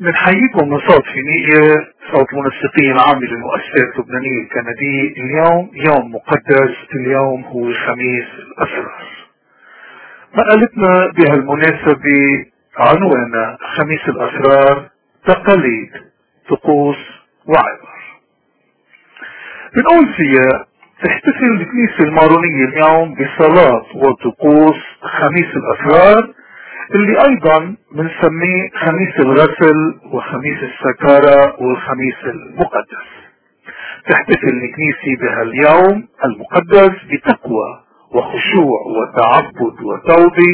بنحييكم من صوت المنسقين العام للمؤسسات اللبنانية الكندية اليوم يوم مقدس اليوم هو الخميس الأسرار. مقالتنا بهالمناسبة عنواننا خميس الأسرار تقاليد طقوس وعبر. بنقول فيها تحتفل الكنيسة المارونية اليوم بصلاة وطقوس خميس الأسرار اللي أيضا بنسميه خميس الغسل وخميس السكارة والخميس المقدس. تحتفل الكنيسة بهاليوم المقدس بتقوى وخشوع وتعبد وتوبة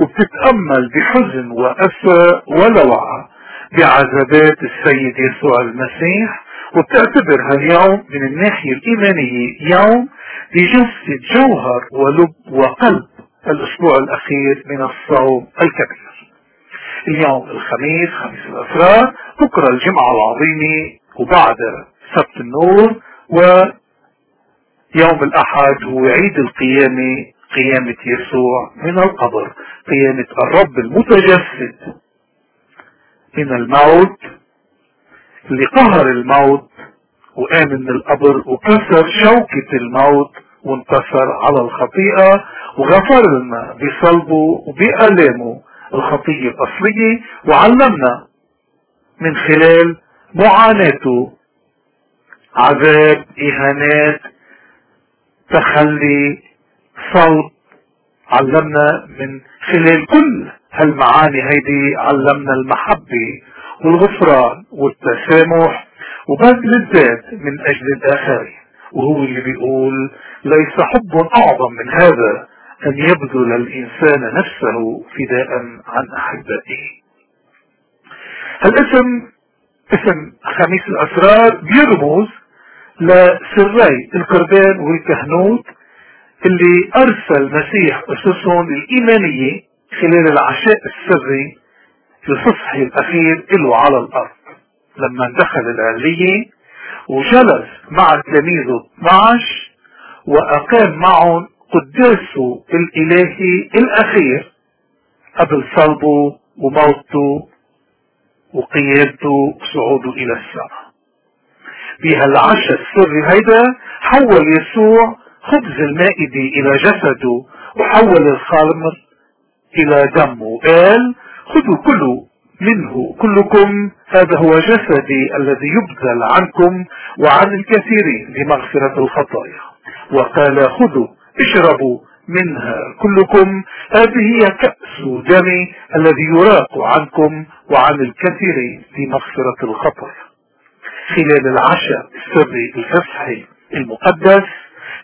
وبتتأمل بحزن وأسى ولوعة بعذابات السيد يسوع المسيح وبتعتبر هاليوم من الناحية الإيمانية يوم بيجسد جوهر ولب وقلب. الأسبوع الأخير من الصوم الكبير. اليوم الخميس خميس الأسرار بكرة الجمعة العظيمة وبعد سبت النور ويوم الأحد هو عيد القيامة قيامة يسوع من القبر قيامة الرب المتجسد من الموت. اللي قهر الموت وقام من القبر وكسر شوكة الموت. وانتصر على الخطيئة وغفر لنا بصلبه وبألامه الخطية الأصلية وعلمنا من خلال معاناته عذاب إهانات تخلي صلب علمنا من خلال كل هالمعاني هيدي علمنا المحبة والغفران والتسامح وبذل الذات من أجل الآخرين وهو اللي بيقول ليس حب أعظم من هذا أن يبذل الإنسان نفسه فداء عن أحبائه الاسم اسم خميس الأسرار بيرمز لسري القربان والكهنوت اللي أرسل المسيح أسسهم الإيمانية خلال العشاء السري في الفصح الأخير له على الأرض. لما دخل العلية وجلس مع تلاميذه 12 وأقام معهم قداسه الإلهي الأخير قبل صلبه وموته وقيادته وصعوده إلى السماء. بهالعشاء السري هيدا حول يسوع خبز المائدة إلى جسده وحول الخمر إلى دمه قال خذوا كلوا منه كلكم هذا هو جسدي الذي يبذل عنكم وعن الكثيرين لمغفرة الخطايا. وقال خذوا اشربوا منها كلكم. هذه هي كأس دمي الذي يراق عنكم وعن الكثيرين لمغفرة الخطايا خلال العشاء السري الفسحي المقدس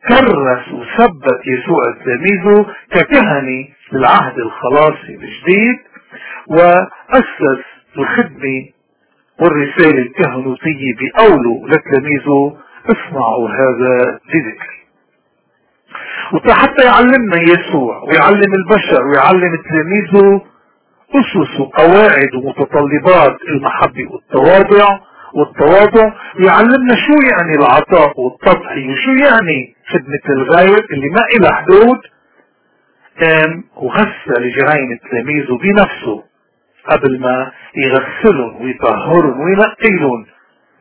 كرس وثبت يسوع التلاميذ ككهنة للعهد الخلاصي الجديد وأسس الخدمة والرسالة الكهنوتية بقوله لتلاميذه اصنعوا هذا لذكري وحتى يعلمنا يسوع ويعلم البشر ويعلم تلاميذه أسس وقواعد ومتطلبات المحبة والتواضع والتواضع. ويعلمنا شو يعني العطاء والتضحية وشو يعني خدمة الغير اللي ما إلى حدود. قام وغسل جراين تلاميذه بنفسه قبل ما يغسلهم ويطهرهم وينقلهم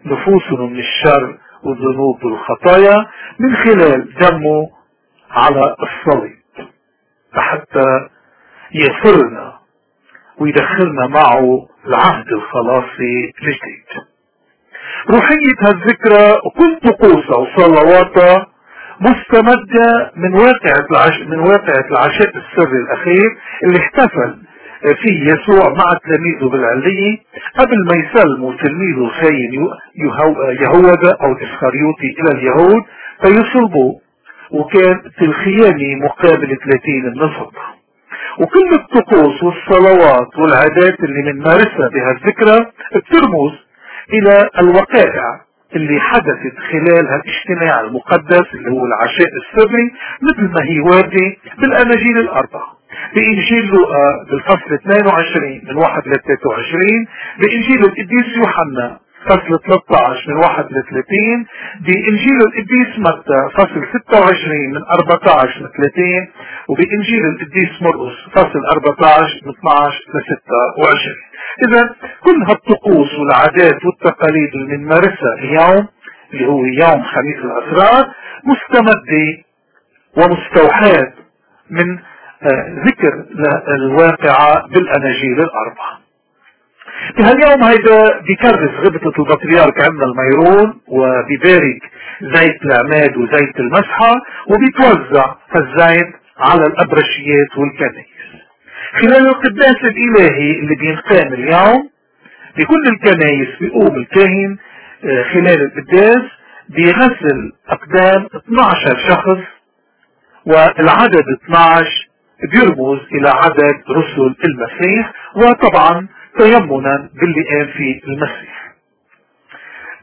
نفوسهم من الشر والذنوب والخطايا من خلال دمه على الصليب. حتى يغفرنا ويدخلنا معه العهد الخلاصي الجديد روحية هالذكرى وكل طقوسها وصلواتها مستمدة من واقعة العش... من واقعة العشاء السري الأخير اللي احتفل فيه يسوع مع تلاميذه بالعلية قبل ما يسلموا تلميذه الخاين يهوذا أو الإسخريوطي إلى اليهود فيصلبوا. وكان في الخيامة مقابل 30 النصب. وكل الطقوس والصلوات والعادات اللي بنمارسها بهالذكرى بترمز إلى الوقائع اللي حدثت خلال هالاجتماع المقدس اللي هو العشاء السري مثل ما هي واردة بالأناجيل الأربعة بإنجيل لوقا بالفصل 22 من 1 ل 23 بإنجيل القديس يوحنا فصل 13 من 1 ل 30 بإنجيل القديس متى فصل 26 من 14 ل 30 وبإنجيل القديس مرقس فصل 14 من 12 ل 26 إذا كل هالطقوس والعادات والتقاليد اللي بنمارسها اليوم اللي هو يوم خميس الأسرار مستمدة ومستوحاة من آه، ذكر الواقعة بالأناجيل الأربعة. بهاليوم هيدا بيكرس غبطة البطريرك عندنا الميرون وبيبارك زيت العماد وزيت المسحة وبيتوزع الزيت على الأبرشيات والكنائس خلال القداس الإلهي اللي بينقام اليوم بكل الكنائس بيقوم الكاهن آه، خلال القداس بيغسل أقدام 12 شخص والعدد 12 بيرمز إلى عدد رسل المسيح وطبعا تيمنا باللي قام فيه المسيح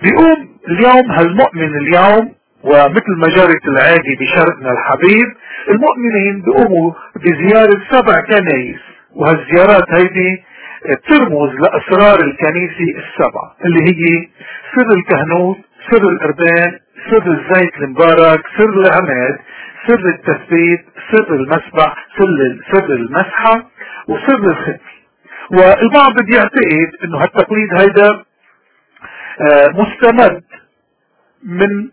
بيقوم اليوم هالمؤمن اليوم ومثل ما جرت العادي بشرقنا الحبيب المؤمنين بيقوموا بزيارة سبع كنايس وهالزيارات هيدي ترمز لأسرار الكنيسة السبع اللي هي سر الكهنوت سر القربان سر الزيت المبارك سر العماد سر التثبيت سر المسبح سر سر المسحة وسر الختم والبعض بيعتقد إنه هالتقليد هيدا آه، مستمد من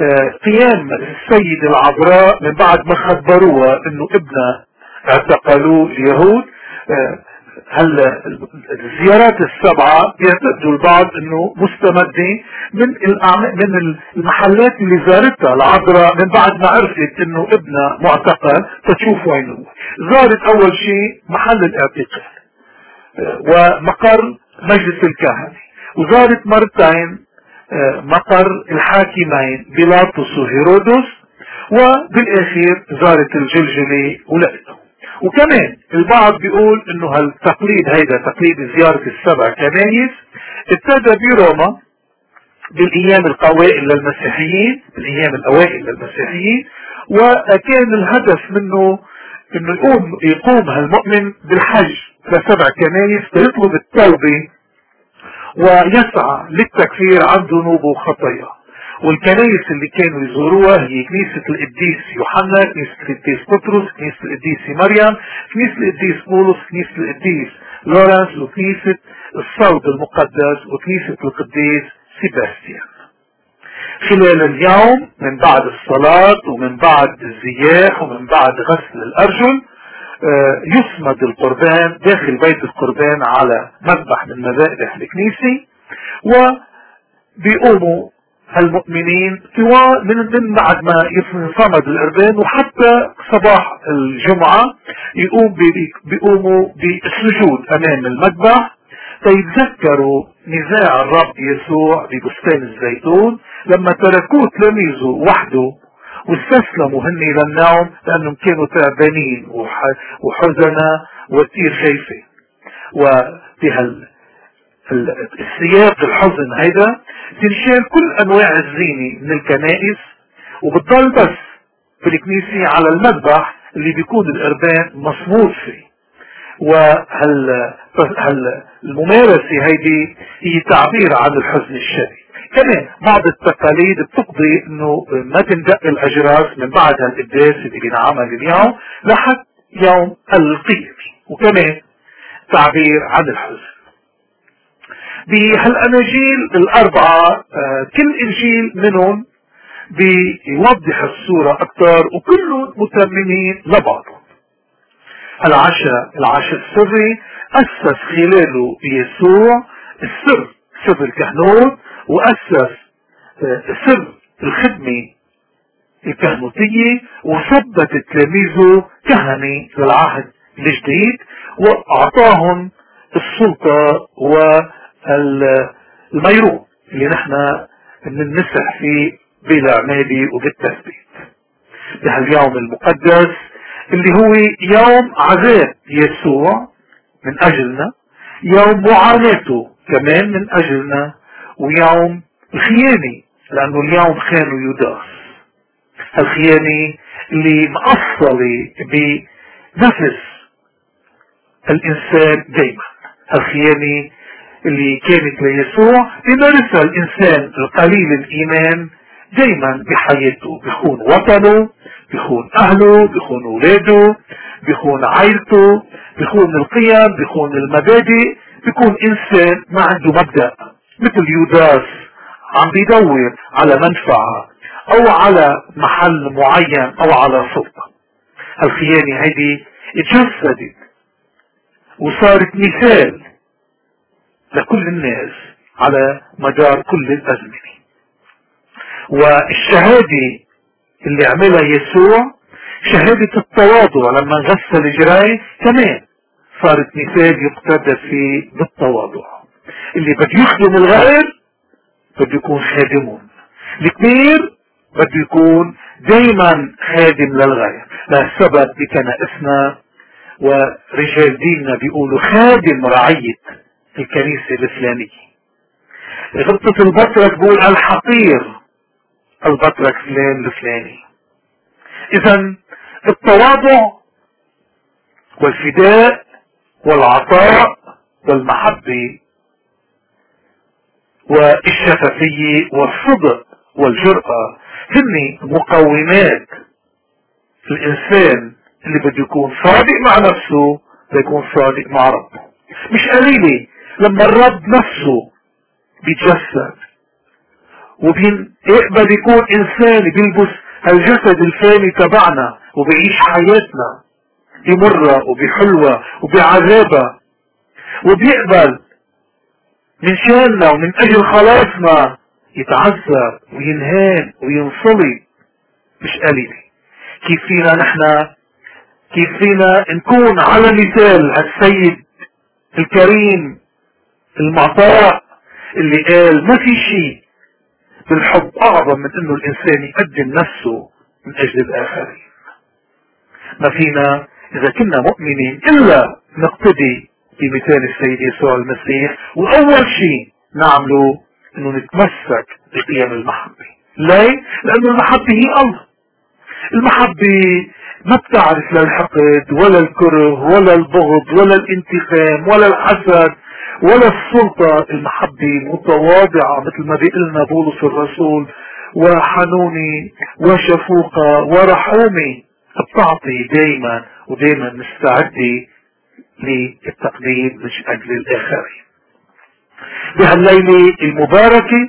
آه، قيام السيد العذراء من بعد ما خبروها إنه ابنها اعتقلوه اليهود. آه، هلا الزيارات السبعة بيعتقدوا البعض إنه مستمدة؟ من من المحلات اللي زارتها العذراء من بعد ما عرفت إنه ابنها معتقل تشوف وين هو. زارت أول شيء محل الإعتقال. ومقر مجلس الكهنة وزارت مرتين آه، مقر الحاكمين بيلاطس وهيرودس وبالأخير زارت الجلجلة ولقته وكمان البعض بيقول إنه هالتقليد هيدا تقليد زيارة السبع كنايس ابتدى بروما بالأيام القوائل للمسيحيين بالأيام الأوائل للمسيحيين وكان الهدف منه إنه يقوم يقوم هالمؤمن بالحج. لسبع كنايس ليطلب التوبة ويسعى للتكفير عن ذنوبه وخطاياه. والكنائس اللي كانوا يزوروها هي كنيسة القديس يوحنا كنيسة القديس بطرس كنيسة القديس مريم كنيسة القديس بولس كنيسة القديس لورنس وكنيسة الصلب المقدس وكنيسة القديس سيباستيان. خلال اليوم من بعد الصلاة ومن بعد الزياح ومن بعد غسل الأرجل آه، يسمد القربان داخل بيت القربان على مذبح من مذابح الكنيسة وبيقوموا المؤمنين من من بعد ما يصمد القربان وحتى صباح الجمعة يقوم بيقوموا بالسجود أمام المذبح. فيتذكروا نزاع الرب يسوع ببستان الزيتون لما تركوه تلاميذه وحده واستسلموا. هني للنوم لأنهم كانوا تعبانين وحزنا وكثير خايفين وفي السياق الحزن هيدا تنشال كل أنواع الزينة من الكنائس. وبتضل بس في الكنيسة على المذبح اللي بيكون القربان مصمود فيه. وهل هل الممارسة هيدي هي تعبير عن الحزن الشديد. كمان بعض التقاليد بتقضي إنه ما تندق الأجراس من بعد هالقداس اللي بينعمل اليوم لحد يوم القيامة. وكمان تعبير عن الحزن. بهالاناجيل الأربعة آه، كل إنجيل منهم بيوضح الصورة أكثر وكلهم متممين لبعضهم العشاء العشاء السري أسس خلاله يسوع السر سر الكهنوت وأسس آه، سر الخدمة الكهنوتية وثبت تلاميذه كهنة للعهد الجديد وأعطاهم السلطة والميرون اللي نحن بننسح فيه بالعمالي وبالتثبيت. بهاليوم المقدس اللي هو يوم عذاب يسوع من أجلنا يوم معاناته كمان من أجلنا. ويوم الخيانة لأنه اليوم خانوا يوداس. الخيانة اللي مأصلة بنفس الإنسان دايما. الخيانة اللي كانت ليسوع بيمارسها الإنسان القليل الإيمان دايما بحياته بيخون وطنه بيخون أهله بيخون أولاده بيخون عائلته بيخون القيم بيخون المبادئ بيكون إنسان ما عنده مبدأ. مثل يوداس عم بيدور على منفعة أو على محل معين أو على سلطة الخيانة هذه اتجسدت وصارت مثال لكل الناس على مدار كل الأزمنة. والشهادة اللي عملها يسوع شهادة التواضع لما غسل جراي كمان صارت مثال يقتدى فيه بالتواضع. اللي بده يخدم الغير بده يكون خادمهم الكبير بده يكون دايما خادم للغير. لهالسبب بكنائسنا ورجال ديننا بيقولوا خادم رعية الكنيسة الإسلامية. غبطة البطرك بقول الحقير البطرك فلان الفلاني إذا التواضع والفداء والعطاء والمحبة والشفافية والصدق والجرأة. هن مقومات. الإنسان اللي بده يكون صادق مع نفسه بيكون صادق مع ربه. مش قليلة لما الرب نفسه بيتجسد. وبيقبل يكون إنسان بيلبس هالجسد الفاني تبعنا وبيعيش حياتنا. بمرة وبحلوة وبعذابة. وبيقبل من شاننا ومن أجل خلاصنا يتعذب وينهان وينصلي. مش قليل. كيف فينا نحن؟ كيف فينا نكون على مثال هالسيد الكريم المعطاء اللي قال ما في شيء بالحب أعظم من إنه الإنسان يقدم نفسه من أجل الآخرين. ما فينا إذا كنا مؤمنين إلا نقتدي بمثال السيد يسوع المسيح. وأول شيء نعمله إنه نتمسك بقيم المحبة. ليه؟ لأنه المحبة هي الله. المحبة ما بتعرف لا الحقد ولا الكره ولا البغض ولا الانتقام ولا الحسد ولا السلطة. المحبة متواضعة مثل ما بيقلنا بولس الرسول. وحنوني وشفوقة ورحومي. بتعطي دايما ودايما مستعدة للتقديم من أجل الاخرين بهالليلة المباركة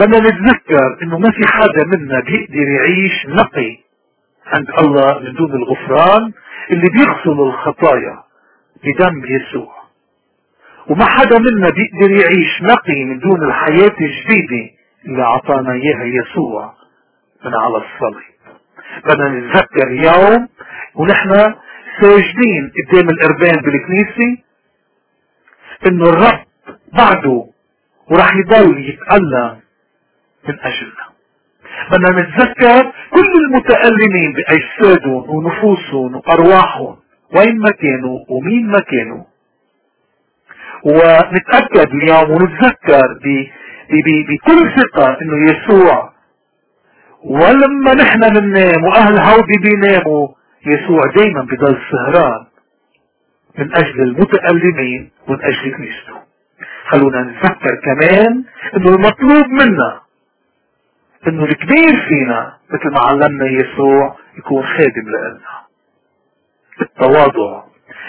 بدنا نتذكر إنه ما في حدا منا بيقدر يعيش نقي عند الله من دون الغفران اللي بيغسل الخطايا بدم يسوع. وما حدا منا بيقدر يعيش نقي من دون الحياة الجديدة اللي أعطانا إياها يسوع من على الصليب. بدنا نتذكر اليوم ونحن ساجدين قدام الاربان بالكنيسة إنه الرب بعده وراح يضل يتألم من أجلنا. بدنا نتذكر كل المتألمين بأجسادهم ونفوسهم وأرواحهم وين ما كانوا ومين ما كانوا. ونتأكد اليوم ونتذكر بكل ثقة إنه يسوع. ولما نحن بننام وأهل هودي بيناموا يسوع دايما بضل سهران من أجل المتألمين ومن أجل كنيسته خلونا نتذكر كمان إنه المطلوب منا إنه الكبير فينا مثل ما علمنا يسوع يكون خادم لنا. التواضع.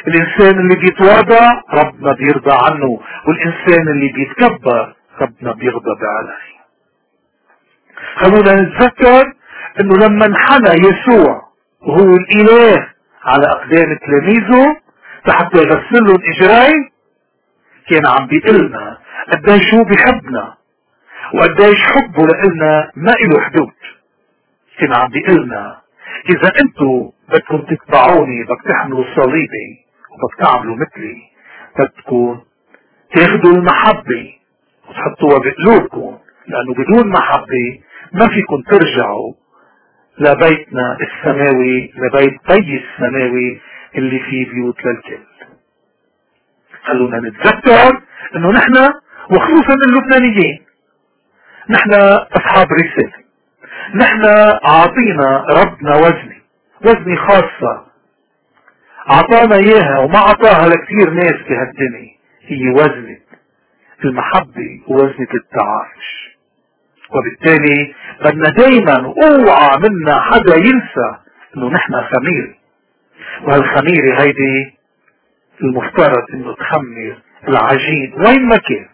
الإنسان اللي بيتواضع ربنا بيرضى عنه والإنسان اللي بيتكبر ربنا بيغضب عليه. خلونا نتذكر إنه لما انحنى يسوع وهو الإله على أقدام تلاميذه حتى يغسل لهم اجرين كان عم بيقلنا قديش هو بيحبنا وقديش حبه لنا ما له حدود. كان عم بيقلنا إذا أنتوا بدكم تتبعوني بدك تحملوا صليبي وبدك تعملوا مثلي بدكم تاخذوا المحبة وتحطوها بقلوبكم لأنه بدون محبة ما فيكم ترجعوا لبيتنا السماوي لبيت بي السماوي اللي فيه بيوت للكل خلونا نتذكر إنه نحن وخصوصا اللبنانيين نحن أصحاب رسالة نحن أعطينا ربنا وزني وزني خاصة. أعطانا إياها وما أعطاها لكثير ناس في هالدنيا. هي وزنة المحبة ووزنة التعايش. وبالتالي بدنا دايما أوعى منا حدا ينسى إنه نحن خمير. وهالخميرة هيدي المفترض إنه تخمر العجين؟ وين ما كان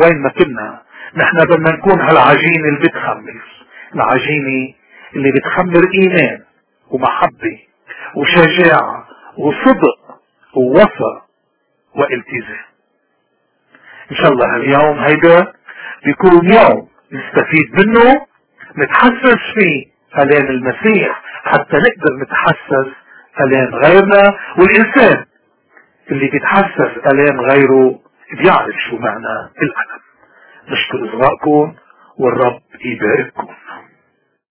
وين ما كنا نحن بدنا نكون هالعجينة اللي بتخمر العجينة اللي بتخمر إيمان ومحبة وشجاعة وصدق ووفاء والتزام. إن شاء الله اليوم هيدا بيكون يوم نستفيد منه نتحسس فيه. الام المسيح حتى نقدر نتحسس الام غيرنا. والإنسان اللي بيتحسس الام غيره بيعرف شو معنى الألم. نشكر اصغائكم والرب يبارككم.